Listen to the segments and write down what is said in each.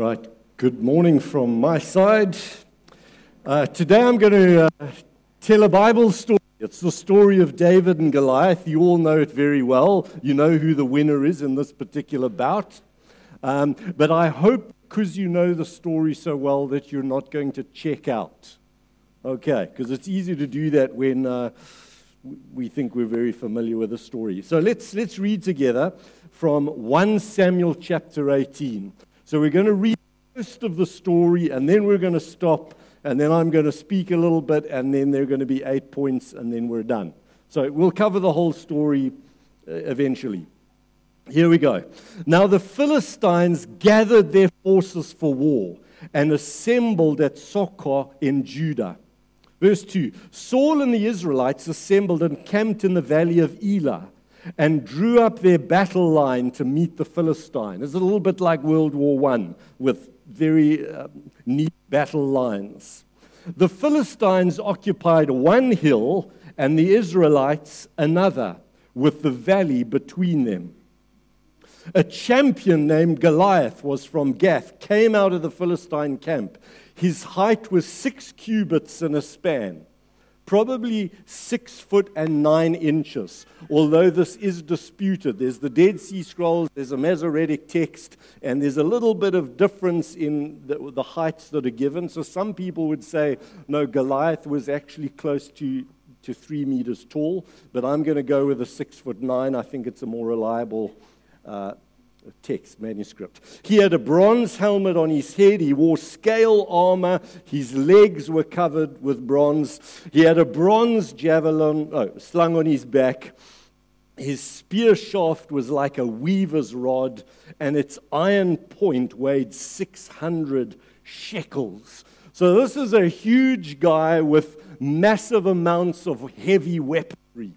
Right, good morning from my side. Uh, today I'm going to uh, tell a Bible story. It's the story of David and Goliath. You all know it very well. You know who the winner is in this particular bout. Um, but I hope, because you know the story so well, that you're not going to check out. Okay, because it's easy to do that when uh, we think we're very familiar with the story. So let's, let's read together from 1 Samuel chapter 18. So we're going to read most of the story, and then we're going to stop, and then I'm going to speak a little bit, and then there are going to be eight points, and then we're done. So we'll cover the whole story uh, eventually. Here we go. Now the Philistines gathered their forces for war and assembled at Socoh in Judah. Verse 2 Saul and the Israelites assembled and camped in the valley of Elah and drew up their battle line to meet the Philistine. It's a little bit like World War I with very uh, neat battle lines. The Philistines occupied one hill and the Israelites another, with the valley between them. A champion named Goliath was from Gath, came out of the Philistine camp. His height was six cubits and a span probably six foot and nine inches, although this is disputed. There's the Dead Sea Scrolls, there's a Masoretic text, and there's a little bit of difference in the, the heights that are given. So some people would say, no, Goliath was actually close to, to three meters tall, but I'm going to go with a six foot nine. I think it's a more reliable. Uh, text, manuscript. He had a bronze helmet on his head. He wore scale armor. His legs were covered with bronze. He had a bronze javelin oh, slung on his back. His spear shaft was like a weaver's rod, and its iron point weighed 600 shekels. So, this is a huge guy with massive amounts of heavy weaponry.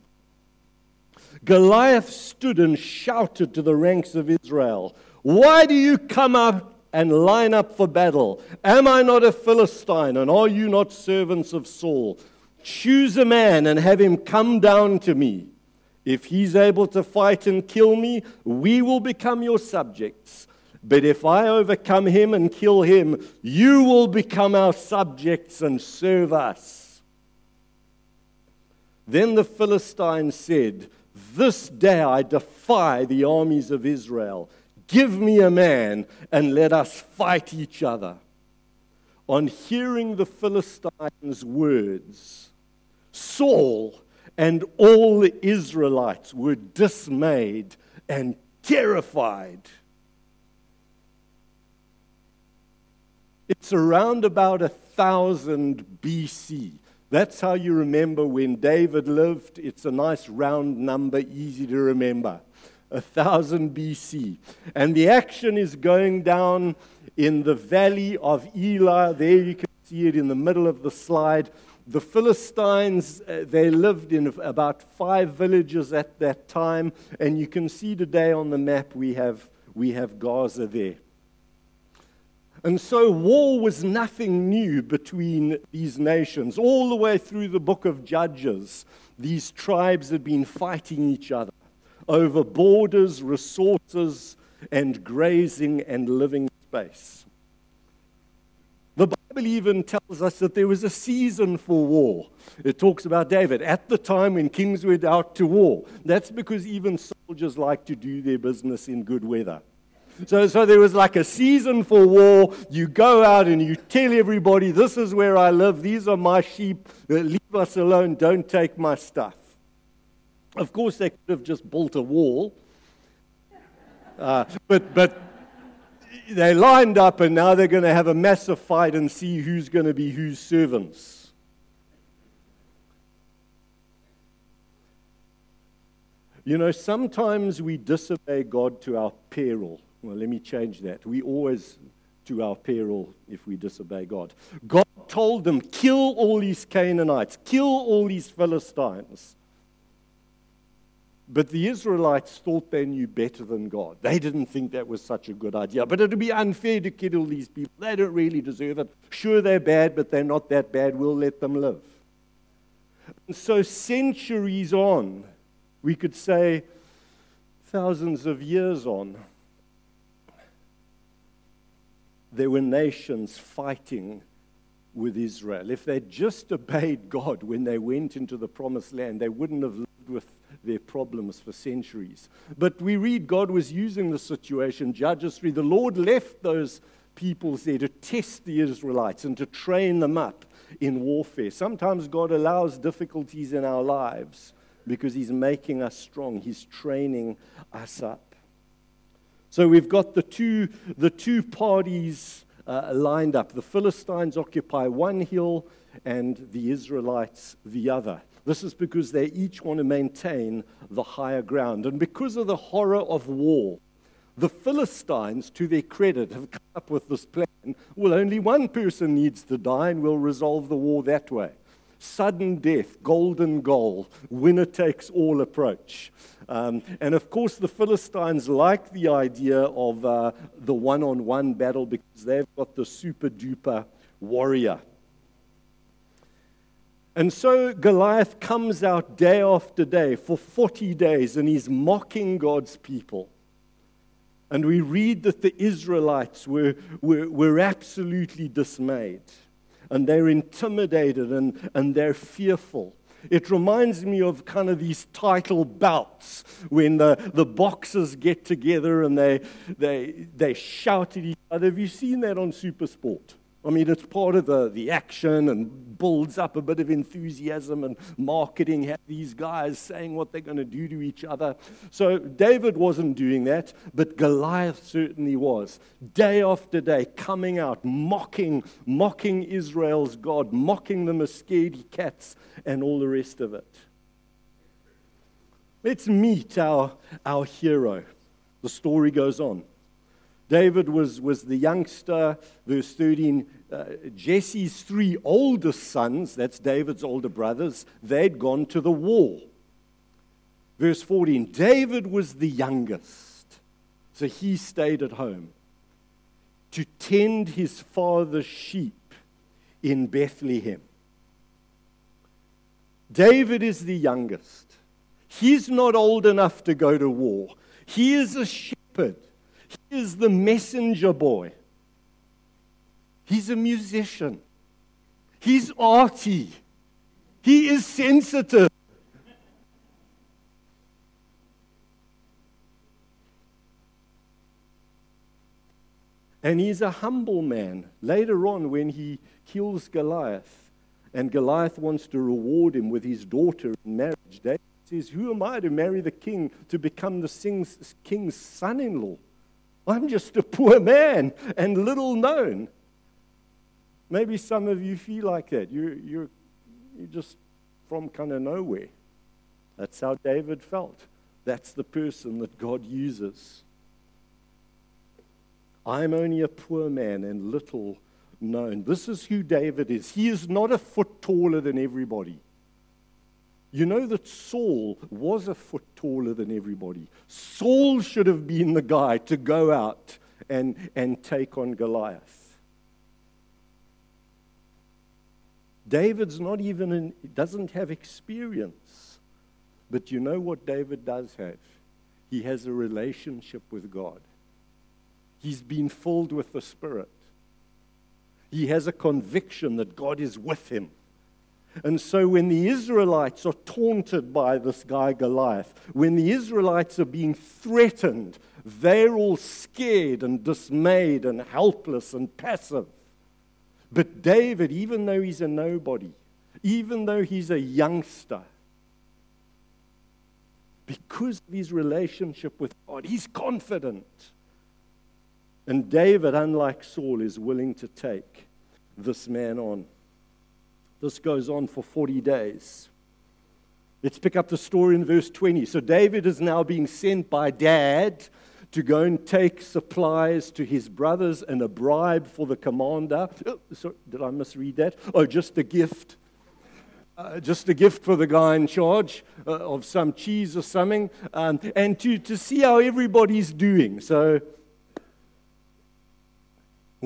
Goliath stood and shouted to the ranks of Israel, Why do you come up and line up for battle? Am I not a Philistine, and are you not servants of Saul? Choose a man and have him come down to me. If he's able to fight and kill me, we will become your subjects. But if I overcome him and kill him, you will become our subjects and serve us. Then the Philistine said, this day I defy the armies of Israel. Give me a man and let us fight each other. On hearing the Philistines' words, Saul and all the Israelites were dismayed and terrified. It's around about a thousand BC. That's how you remember when David lived. It's a nice round number, easy to remember. A thousand BC. And the action is going down in the valley of Elah. There you can see it in the middle of the slide. The Philistines, uh, they lived in about five villages at that time. And you can see today on the map we have, we have Gaza there. And so war was nothing new between these nations. All the way through the book of Judges, these tribes had been fighting each other over borders, resources, and grazing and living space. The Bible even tells us that there was a season for war. It talks about David at the time when kings went out to war. That's because even soldiers like to do their business in good weather. So, so there was like a season for war. You go out and you tell everybody, this is where I live, these are my sheep, uh, leave us alone, don't take my stuff. Of course, they could have just built a wall. Uh, but, but they lined up and now they're going to have a massive fight and see who's going to be whose servants. You know, sometimes we disobey God to our peril. Well, let me change that. We always to our peril if we disobey God. God told them, kill all these Canaanites, kill all these Philistines. But the Israelites thought they knew better than God. They didn't think that was such a good idea. But it would be unfair to kill all these people. They don't really deserve it. Sure, they're bad, but they're not that bad. We'll let them live. And so, centuries on, we could say thousands of years on, there were nations fighting with Israel. If they'd just obeyed God when they went into the promised land, they wouldn't have lived with their problems for centuries. But we read God was using the situation, Judges 3. The Lord left those peoples there to test the Israelites and to train them up in warfare. Sometimes God allows difficulties in our lives because He's making us strong, He's training us up. So we've got the two, the two parties uh, lined up. The Philistines occupy one hill and the Israelites the other. This is because they each want to maintain the higher ground. And because of the horror of war, the Philistines, to their credit, have come up with this plan. Well, only one person needs to die, and we'll resolve the war that way. Sudden death, golden goal, winner takes all approach. Um, and of course, the Philistines like the idea of uh, the one on one battle because they've got the super duper warrior. And so Goliath comes out day after day for 40 days and he's mocking God's people. And we read that the Israelites were, were, were absolutely dismayed and they're intimidated and, and they're fearful. It reminds me of kind of these title bouts when the, the boxers get together and they, they, they shout at each other. Have you seen that on Supersport? I mean, it's part of the, the action and builds up a bit of enthusiasm and marketing. Have these guys saying what they're going to do to each other. So David wasn't doing that, but Goliath certainly was. Day after day, coming out, mocking, mocking Israel's God, mocking them as cats, and all the rest of it. Let's meet our, our hero. The story goes on. David was, was the youngster, verse 13. Uh, Jesse's three oldest sons, that's David's older brothers, they'd gone to the war. Verse 14 David was the youngest, so he stayed at home to tend his father's sheep in Bethlehem. David is the youngest. He's not old enough to go to war. He is a shepherd. Is the messenger boy. He's a musician. He's arty. He is sensitive. And he's a humble man. Later on, when he kills Goliath, and Goliath wants to reward him with his daughter in marriage, David says, Who am I to marry the king to become the king's son in law? I'm just a poor man and little known. Maybe some of you feel like that. You're, you're, you're just from kind of nowhere. That's how David felt. That's the person that God uses. I'm only a poor man and little known. This is who David is. He is not a foot taller than everybody. You know that Saul was a foot taller than everybody. Saul should have been the guy to go out and, and take on Goliath. David's not even in, doesn't have experience. But you know what David does have? He has a relationship with God. He's been filled with the Spirit. He has a conviction that God is with him. And so, when the Israelites are taunted by this guy Goliath, when the Israelites are being threatened, they're all scared and dismayed and helpless and passive. But David, even though he's a nobody, even though he's a youngster, because of his relationship with God, he's confident. And David, unlike Saul, is willing to take this man on. This goes on for 40 days. Let's pick up the story in verse 20. So David is now being sent by dad to go and take supplies to his brothers and a bribe for the commander. Oh, sorry, did I misread that? Oh, just a gift. Uh, just a gift for the guy in charge uh, of some cheese or something, um, and to, to see how everybody's doing. So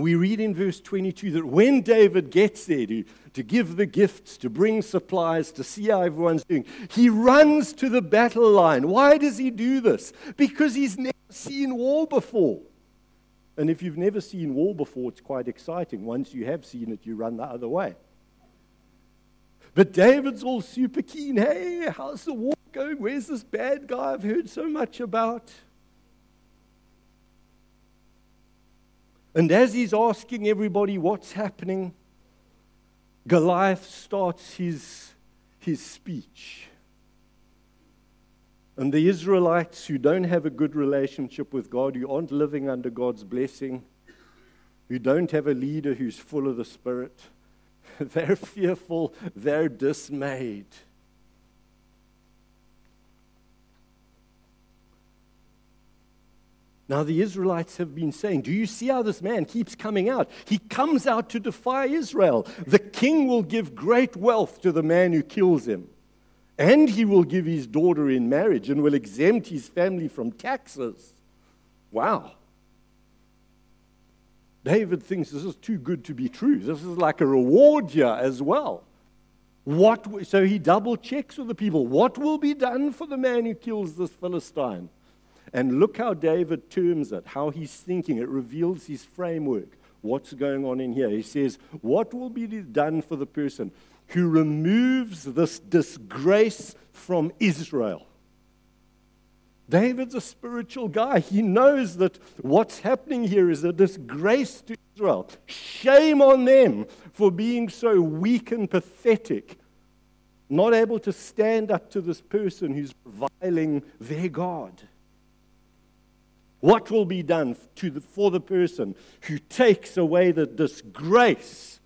we read in verse 22 that when David gets there to, to give the gifts, to bring supplies, to see how everyone's doing, he runs to the battle line. Why does he do this? Because he's never seen war before. And if you've never seen war before, it's quite exciting. Once you have seen it, you run the other way. But David's all super keen. Hey, how's the war going? Where's this bad guy I've heard so much about? And as he's asking everybody what's happening, Goliath starts his, his speech. And the Israelites who don't have a good relationship with God, who aren't living under God's blessing, who don't have a leader who's full of the Spirit, they're fearful, they're dismayed. Now, the Israelites have been saying, Do you see how this man keeps coming out? He comes out to defy Israel. The king will give great wealth to the man who kills him, and he will give his daughter in marriage and will exempt his family from taxes. Wow. David thinks this is too good to be true. This is like a reward here as well. What, so he double checks with the people. What will be done for the man who kills this Philistine? And look how David terms it, how he's thinking. It reveals his framework. What's going on in here? He says, What will be done for the person who removes this disgrace from Israel? David's a spiritual guy. He knows that what's happening here is a disgrace to Israel. Shame on them for being so weak and pathetic, not able to stand up to this person who's reviling their God. What will be done the, for the person who takes away the disgrace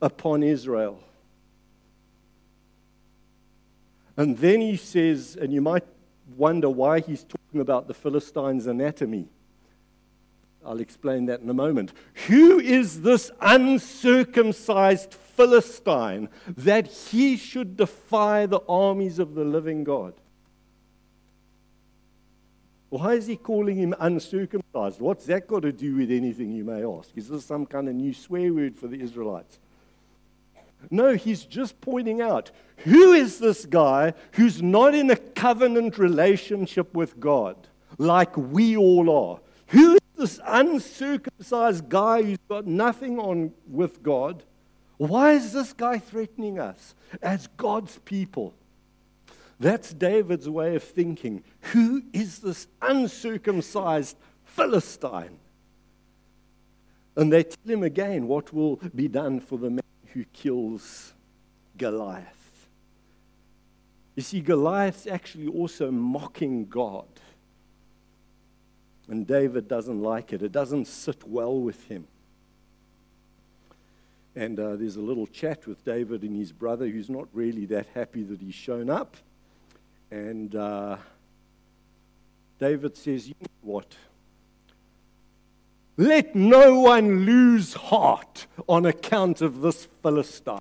upon Israel? And then he says, and you might wonder why he's talking about the Philistines' anatomy. I'll explain that in a moment. Who is this uncircumcised Philistine that he should defy the armies of the living God? Why is he calling him uncircumcised? What's that got to do with anything, you may ask? Is this some kind of new swear word for the Israelites? No, he's just pointing out who is this guy who's not in a covenant relationship with God like we all are? Who is this uncircumcised guy who's got nothing on with God? Why is this guy threatening us as God's people? That's David's way of thinking. Who is this uncircumcised Philistine? And they tell him again what will be done for the man who kills Goliath. You see, Goliath's actually also mocking God. And David doesn't like it, it doesn't sit well with him. And uh, there's a little chat with David and his brother who's not really that happy that he's shown up. And uh, David says, You know what? Let no one lose heart on account of this Philistine.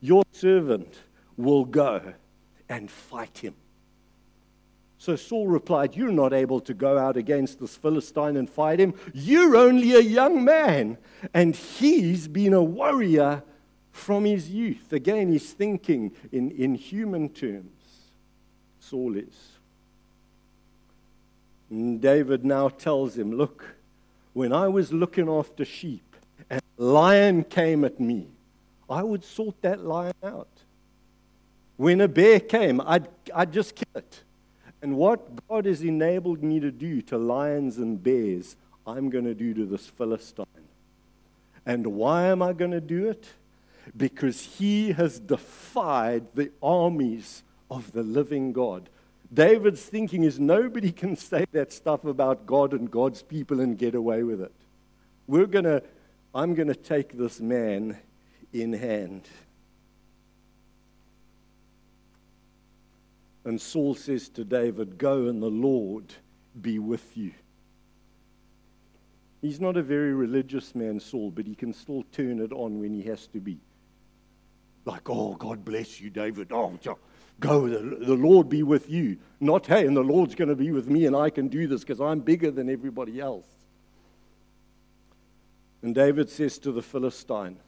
Your servant will go and fight him. So Saul replied, You're not able to go out against this Philistine and fight him. You're only a young man, and he's been a warrior from his youth. Again, he's thinking in, in human terms. Saul is. And David now tells him, Look, when I was looking after sheep and a lion came at me, I would sort that lion out. When a bear came, I'd, I'd just kill it. And what God has enabled me to do to lions and bears, I'm going to do to this Philistine. And why am I going to do it? Because he has defied the armies of the living God. David's thinking is nobody can say that stuff about God and God's people and get away with it. We're going to, I'm going to take this man in hand. And Saul says to David, Go and the Lord be with you. He's not a very religious man, Saul, but he can still turn it on when he has to be. Like, oh, God bless you, David. Oh, Go, the, the Lord be with you. Not, hey, and the Lord's going to be with me and I can do this because I'm bigger than everybody else. And David says to the Philistine,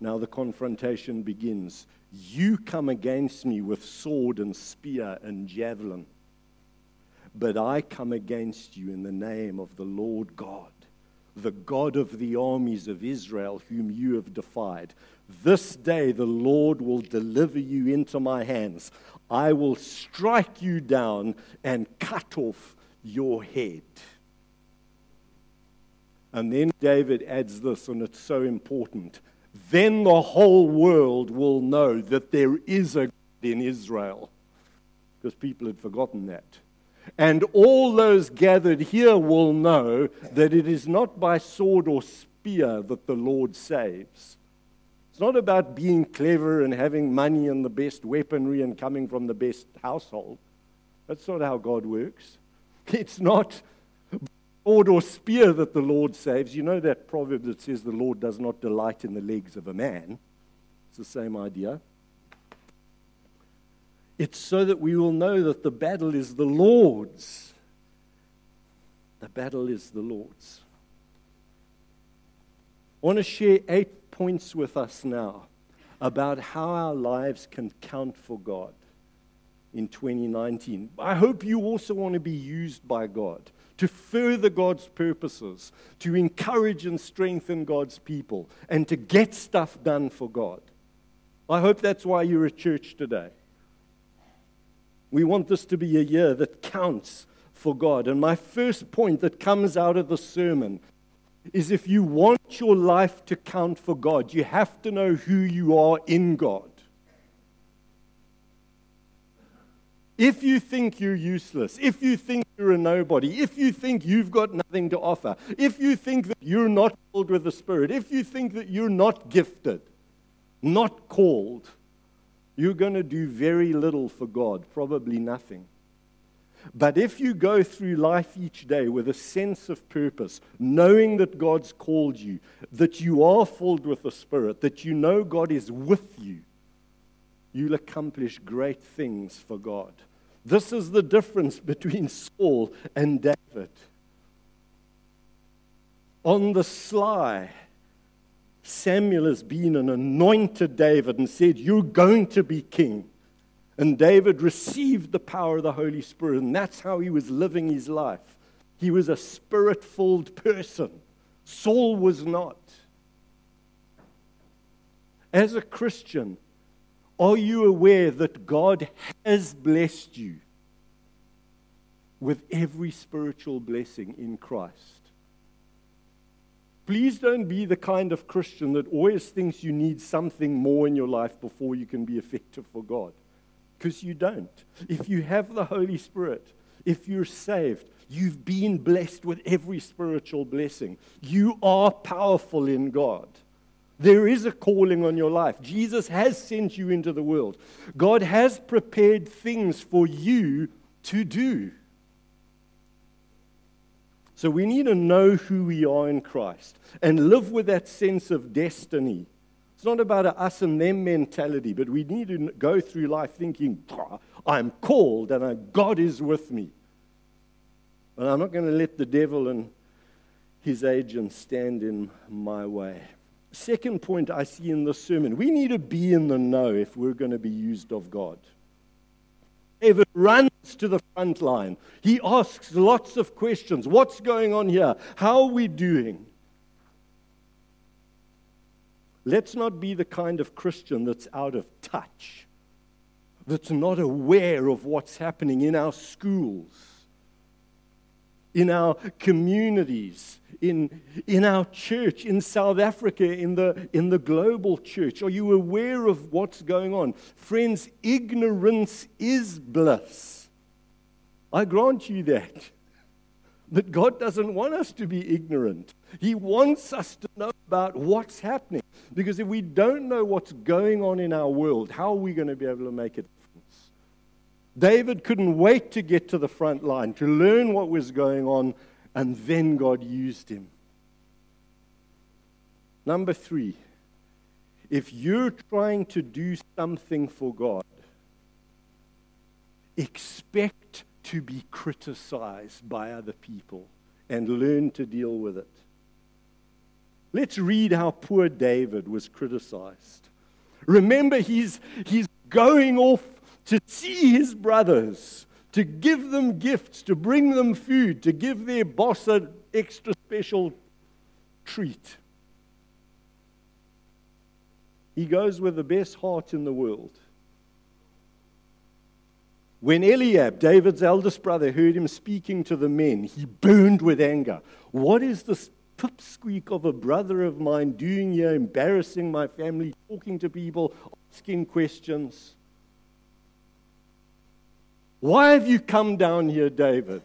now the confrontation begins. You come against me with sword and spear and javelin, but I come against you in the name of the Lord God, the God of the armies of Israel, whom you have defied. This day the Lord will deliver you into my hands. I will strike you down and cut off your head. And then David adds this, and it's so important. Then the whole world will know that there is a God in Israel. Because people had forgotten that. And all those gathered here will know that it is not by sword or spear that the Lord saves. It's not about being clever and having money and the best weaponry and coming from the best household. That's not how God works. It's not sword or spear that the Lord saves. You know that proverb that says the Lord does not delight in the legs of a man? It's the same idea. It's so that we will know that the battle is the Lord's. The battle is the Lord's. I want to share eight points with us now about how our lives can count for God in 2019. I hope you also want to be used by God to further God's purposes, to encourage and strengthen God's people, and to get stuff done for God. I hope that's why you're at church today. We want this to be a year that counts for God. And my first point that comes out of the sermon is if you want your life to count for God, you have to know who you are in God. If you think you're useless, if you think you're a nobody, if you think you've got nothing to offer, if you think that you're not filled with the Spirit, if you think that you're not gifted, not called, you're going to do very little for God, probably nothing. But if you go through life each day with a sense of purpose, knowing that God's called you, that you are filled with the Spirit, that you know God is with you, you'll accomplish great things for God. This is the difference between Saul and David. On the sly, Samuel has been and anointed David and said, You're going to be king. And David received the power of the Holy Spirit, and that's how he was living his life. He was a spirit filled person. Saul was not. As a Christian, are you aware that God has blessed you with every spiritual blessing in Christ? Please don't be the kind of Christian that always thinks you need something more in your life before you can be effective for God. Because you don't. If you have the Holy Spirit, if you're saved, you've been blessed with every spiritual blessing. You are powerful in God. There is a calling on your life. Jesus has sent you into the world. God has prepared things for you to do. So we need to know who we are in Christ and live with that sense of destiny. It's not about a us and them mentality, but we need to go through life thinking, I'm called and God is with me. And I'm not going to let the devil and his agents stand in my way. Second point I see in this sermon we need to be in the know if we're going to be used of God. David runs to the front line. He asks lots of questions. What's going on here? How are we doing? Let's not be the kind of Christian that's out of touch, that's not aware of what's happening in our schools, in our communities, in, in our church, in South Africa, in the, in the global church? Are you aware of what's going on? Friends, ignorance is bliss. I grant you that. But God doesn't want us to be ignorant. He wants us to know about what's happening. Because if we don't know what's going on in our world, how are we going to be able to make a difference? David couldn't wait to get to the front line, to learn what was going on and then God used him. Number three, if you're trying to do something for God, expect to be criticized by other people and learn to deal with it. Let's read how poor David was criticized. Remember, he's, he's going off to see his brothers to give them gifts, to bring them food, to give their boss an extra special treat. He goes with the best heart in the world. When Eliab, David's eldest brother, heard him speaking to the men, he burned with anger. What is this pipsqueak of a brother of mine doing here, embarrassing my family, talking to people, asking questions? Why have you come down here, David?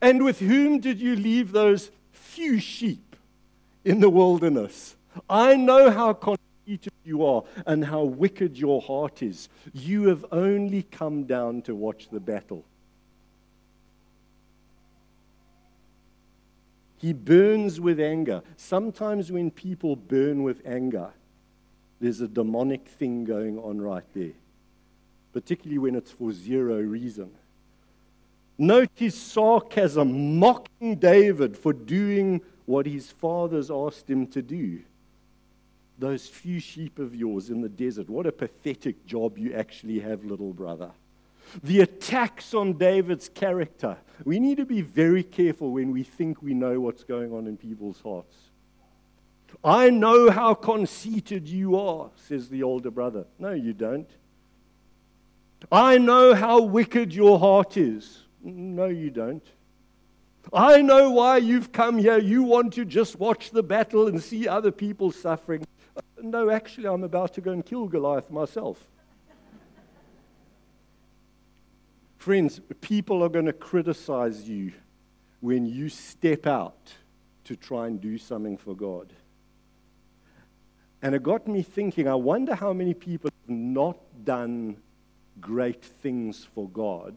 And with whom did you leave those few sheep in the wilderness? I know how conceited you are and how wicked your heart is. You have only come down to watch the battle. He burns with anger. Sometimes when people burn with anger, there's a demonic thing going on right there, particularly when it's for zero reason. Note his sarcasm, mocking David for doing what his fathers asked him to do. Those few sheep of yours in the desert, what a pathetic job you actually have, little brother the attacks on David's character. We need to be very careful when we think we know what's going on in people's hearts. I know how conceited you are, says the older brother. No, you don't. I know how wicked your heart is. No, you don't. I know why you've come here. You want to just watch the battle and see other people suffering. No, actually, I'm about to go and kill Goliath myself. Friends, people are going to criticize you when you step out to try and do something for God. And it got me thinking, I wonder how many people have not done great things for God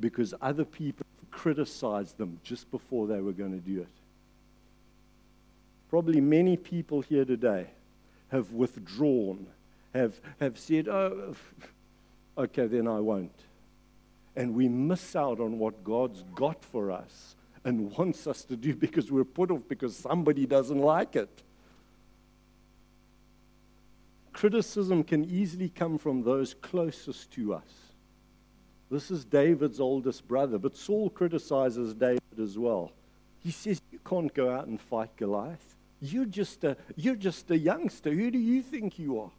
because other people criticized them just before they were going to do it. Probably many people here today have withdrawn, have, have said, oh, okay, then I won't and we miss out on what God's got for us and wants us to do because we're put off because somebody doesn't like it. Criticism can easily come from those closest to us. This is David's oldest brother, but Saul criticizes David as well. He says, You can't go out and fight Goliath. You're just a, you're just a youngster. Who do you think you are?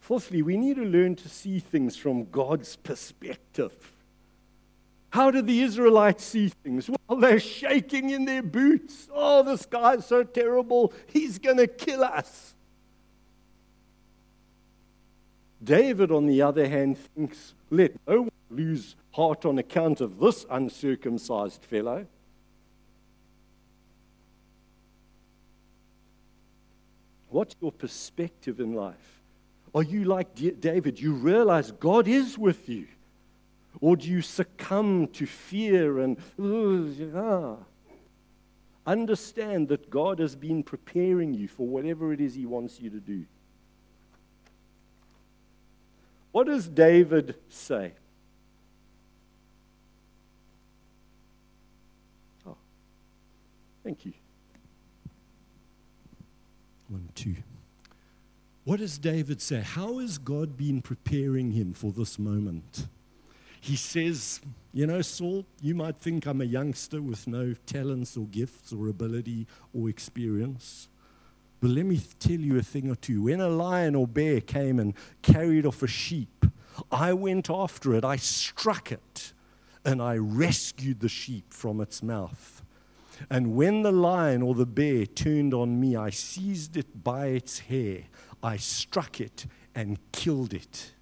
Fourthly, we need to learn to see things from God's perspective. How did the Israelites see things? Well, they're shaking in their boots. Oh, this guy's so terrible. He's going to kill us. David, on the other hand, thinks, let no one lose heart on account of this uncircumcised fellow. What's your perspective in life? Are you like David? You realize God is with you. Or do you succumb to fear and, ah? Understand that God has been preparing you for whatever it is He wants you to do. What does David say? Oh, thank you. One, two. What does David say? How has God been preparing him for this moment? He says, You know, Saul, you might think I'm a youngster with no talents or gifts or ability or experience. But let me tell you a thing or two. When a lion or bear came and carried off a sheep, I went after it, I struck it, and I rescued the sheep from its mouth. And when the lion or the bear turned on me, I seized it by its hair. I struck it and killed it.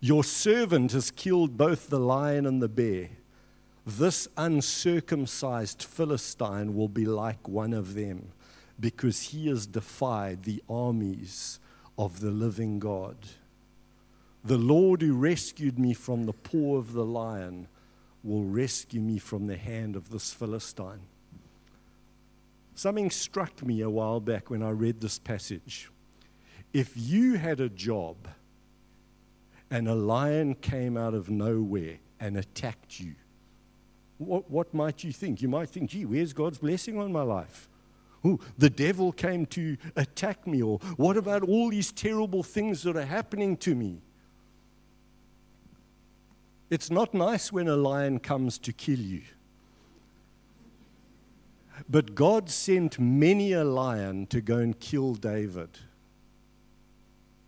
Your servant has killed both the lion and the bear. This uncircumcised Philistine will be like one of them because he has defied the armies of the living God. The Lord who rescued me from the paw of the lion will rescue me from the hand of this Philistine. Something struck me a while back when I read this passage. If you had a job and a lion came out of nowhere and attacked you, what, what might you think? You might think, gee, where's God's blessing on my life? Ooh, the devil came to attack me, or what about all these terrible things that are happening to me? It's not nice when a lion comes to kill you. But God sent many a lion to go and kill David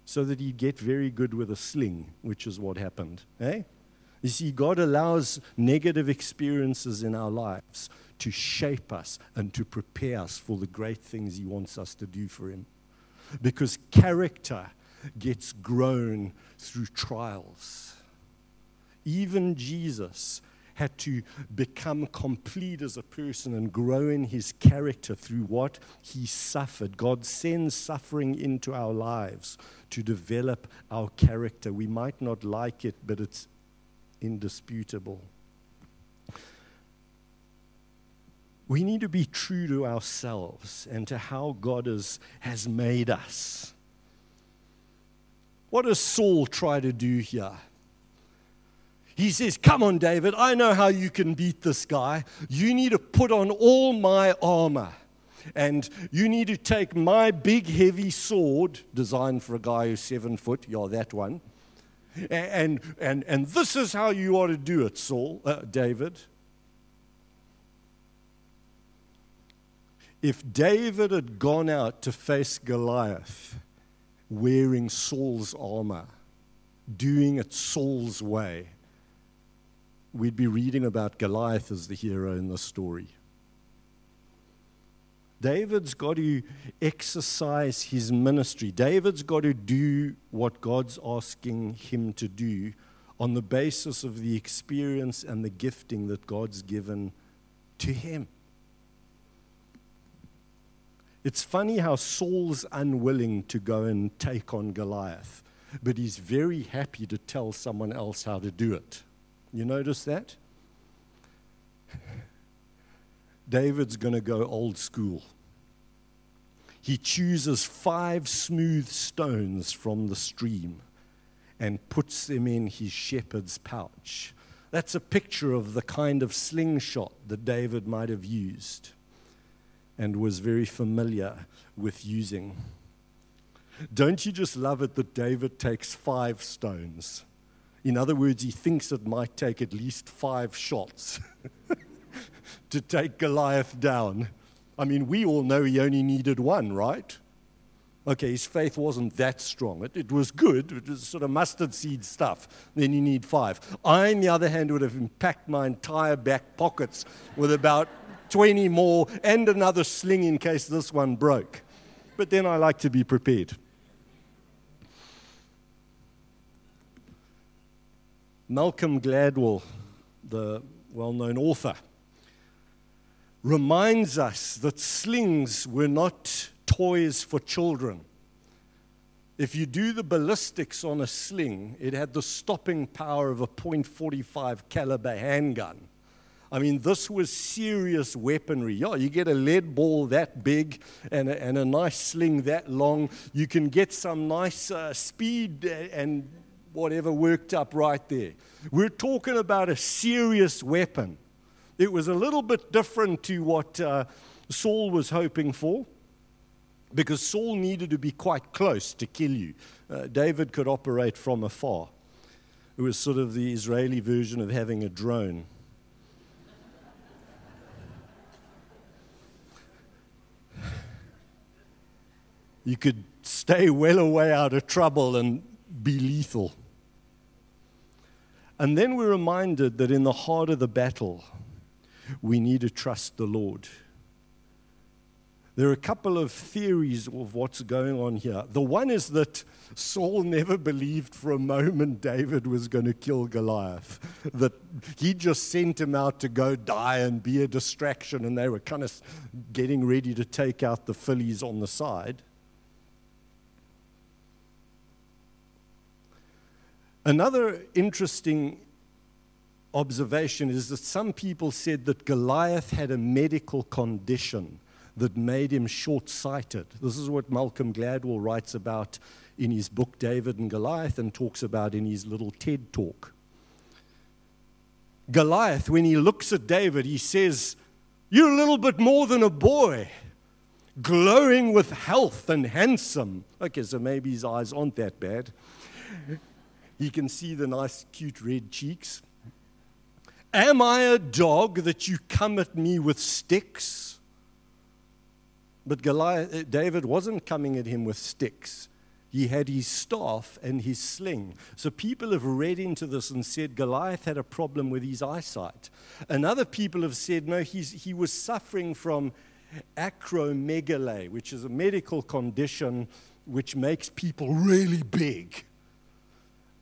so that he'd get very good with a sling, which is what happened. Eh? You see, God allows negative experiences in our lives to shape us and to prepare us for the great things He wants us to do for Him. Because character gets grown through trials. Even Jesus had to become complete as a person and grow in his character through what he suffered. God sends suffering into our lives to develop our character. We might not like it, but it's indisputable. We need to be true to ourselves and to how God has, has made us. What does Saul try to do here? He says, Come on, David, I know how you can beat this guy. You need to put on all my armor. And you need to take my big, heavy sword, designed for a guy who's seven foot, you're that one. And, and, and this is how you ought to do it, Saul, uh, David. If David had gone out to face Goliath wearing Saul's armor, doing it Saul's way, we'd be reading about Goliath as the hero in the story. David's got to exercise his ministry. David's got to do what God's asking him to do on the basis of the experience and the gifting that God's given to him. It's funny how Saul's unwilling to go and take on Goliath, but he's very happy to tell someone else how to do it. You notice that? David's going to go old school. He chooses five smooth stones from the stream and puts them in his shepherd's pouch. That's a picture of the kind of slingshot that David might have used and was very familiar with using. Don't you just love it that David takes five stones? In other words, he thinks it might take at least five shots to take Goliath down. I mean, we all know he only needed one, right? Okay, his faith wasn't that strong. It, it was good, it was sort of mustard seed stuff. Then you need five. I, on the other hand, would have packed my entire back pockets with about 20 more and another sling in case this one broke. But then I like to be prepared. Malcolm Gladwell, the well known author, reminds us that slings were not toys for children. If you do the ballistics on a sling, it had the stopping power of a .45 caliber handgun. I mean, this was serious weaponry. Yeah, you get a lead ball that big and a, and a nice sling that long. You can get some nice uh, speed and whatever worked up right there. We're talking about a serious weapon. It was a little bit different to what uh, Saul was hoping for because Saul needed to be quite close to kill you. Uh, David could operate from afar. It was sort of the Israeli version of having a drone. You could stay well away out of trouble and be lethal. And then we're reminded that in the heart of the battle, we need to trust the Lord. There are a couple of theories of what's going on here. The one is that Saul never believed for a moment David was going to kill Goliath, that he just sent him out to go die and be a distraction, and they were kind of getting ready to take out the fillies on the side. Another interesting observation is that some people said that Goliath had a medical condition that made him short sighted. This is what Malcolm Gladwell writes about in his book David and Goliath and talks about in his little TED talk. Goliath, when he looks at David, he says, You're a little bit more than a boy, glowing with health and handsome. Okay, so maybe his eyes aren't that bad. He can see the nice, cute red cheeks. Am I a dog that you come at me with sticks? But Goliath, uh, David wasn't coming at him with sticks. He had his staff and his sling. So people have read into this and said Goliath had a problem with his eyesight. And other people have said, no, he was suffering from acromegaly, which is a medical condition which makes people really big.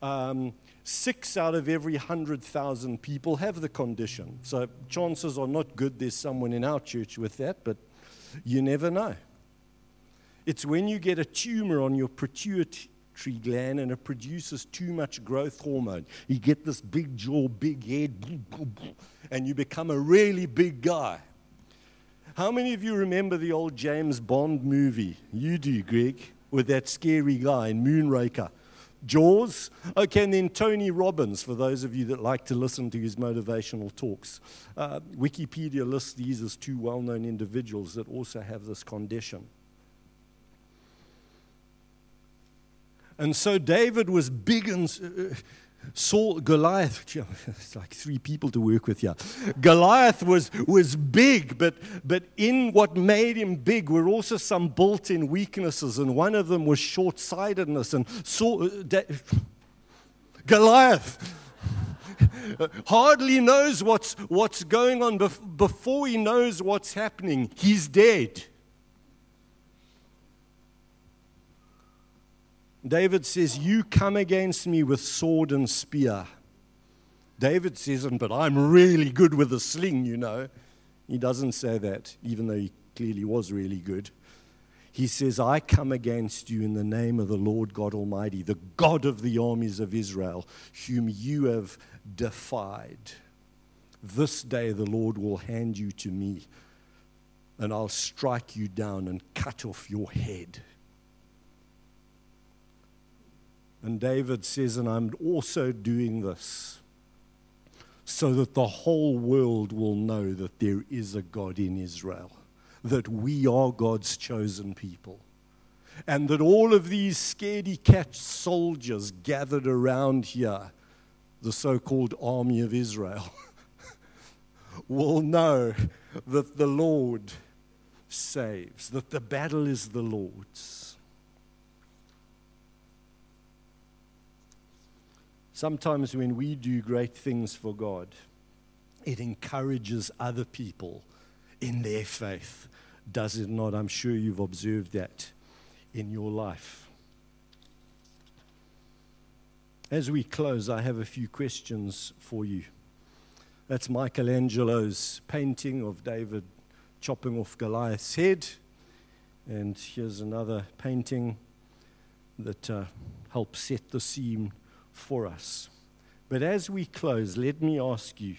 Um, six out of every 100,000 people have the condition. So chances are not good there's someone in our church with that, but you never know. It's when you get a tumor on your pituitary gland and it produces too much growth hormone. You get this big jaw, big head, and you become a really big guy. How many of you remember the old James Bond movie? You do, Greg, with that scary guy in Moonraker. Jaws. Okay, and then Tony Robbins, for those of you that like to listen to his motivational talks. Uh, Wikipedia lists these as two well known individuals that also have this condition. And so David was big and. Uh, Saul, Goliath, it's like three people to work with here. Goliath was, was big, but, but in what made him big were also some built in weaknesses, and one of them was short sightedness. And Saul, uh, Goliath hardly knows what's, what's going on before he knows what's happening. He's dead. David says, You come against me with sword and spear. David says, But I'm really good with a sling, you know. He doesn't say that, even though he clearly was really good. He says, I come against you in the name of the Lord God Almighty, the God of the armies of Israel, whom you have defied. This day the Lord will hand you to me, and I'll strike you down and cut off your head. And David says, And I'm also doing this so that the whole world will know that there is a God in Israel, that we are God's chosen people, and that all of these scaredy cat soldiers gathered around here, the so called army of Israel, will know that the Lord saves, that the battle is the Lord's. Sometimes when we do great things for God, it encourages other people in their faith. Does it not? I'm sure you've observed that in your life. As we close, I have a few questions for you. That's Michelangelo's painting of David chopping off Goliath's head. And here's another painting that uh, helps set the scene for us. But as we close, let me ask you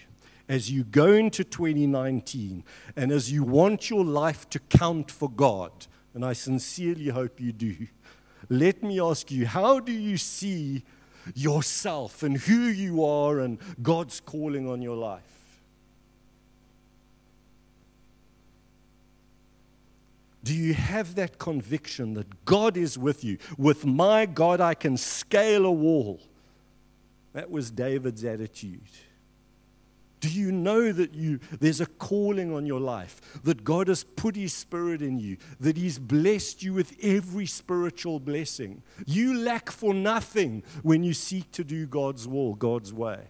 as you go into 2019 and as you want your life to count for God, and I sincerely hope you do, let me ask you how do you see yourself and who you are and God's calling on your life? Do you have that conviction that God is with you? With my God, I can scale a wall. That was David's attitude. Do you know that you, there's a calling on your life, that God has put His Spirit in you, that He's blessed you with every spiritual blessing? You lack for nothing when you seek to do God's will, God's way.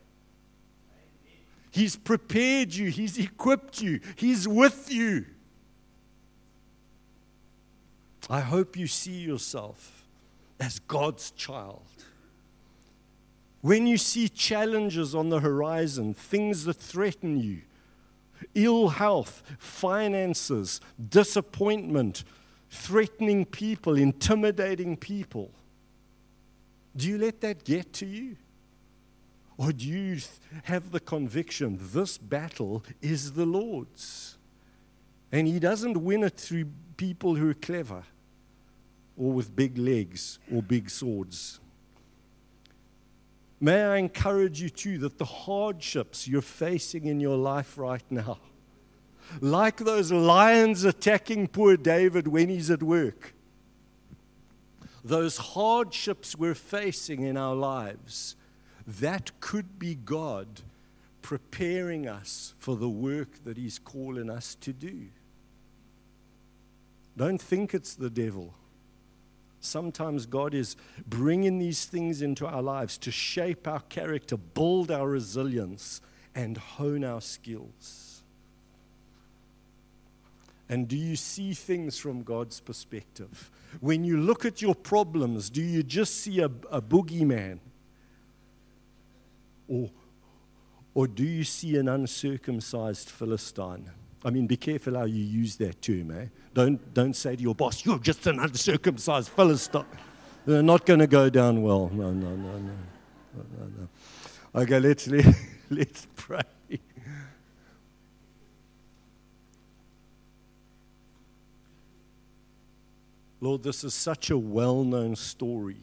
He's prepared you, He's equipped you, He's with you. I hope you see yourself as God's child. When you see challenges on the horizon, things that threaten you, ill health, finances, disappointment, threatening people, intimidating people, do you let that get to you? Or do you have the conviction this battle is the Lord's? And He doesn't win it through people who are clever or with big legs or big swords. May I encourage you too that the hardships you're facing in your life right now, like those lions attacking poor David when he's at work, those hardships we're facing in our lives, that could be God preparing us for the work that He's calling us to do. Don't think it's the devil. Sometimes God is bringing these things into our lives to shape our character, build our resilience, and hone our skills. And do you see things from God's perspective? When you look at your problems, do you just see a, a boogeyman? Or, or do you see an uncircumcised Philistine? I mean, be careful how you use that term, eh? Don't, don't say to your boss, you're just an uncircumcised Philistine. They're not going to go down well. No, no, no, no. no, no. Okay, let's, let, let's pray. Lord, this is such a well known story.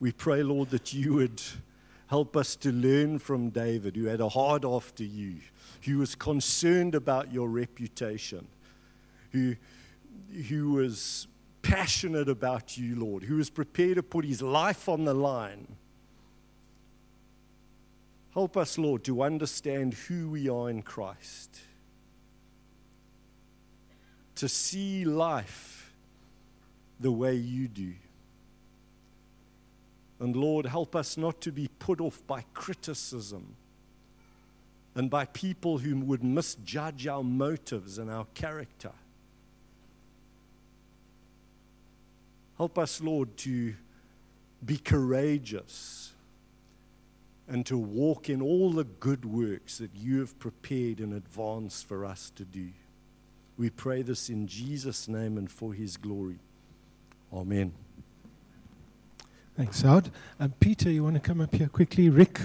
We pray, Lord, that you would Help us to learn from David, who had a heart after you, who was concerned about your reputation, who, who was passionate about you, Lord, who was prepared to put his life on the line. Help us, Lord, to understand who we are in Christ, to see life the way you do. And Lord, help us not to be put off by criticism and by people who would misjudge our motives and our character. Help us, Lord, to be courageous and to walk in all the good works that you have prepared in advance for us to do. We pray this in Jesus' name and for his glory. Amen. Thanks, Howard. Um, Peter, you want to come up here quickly? Rick?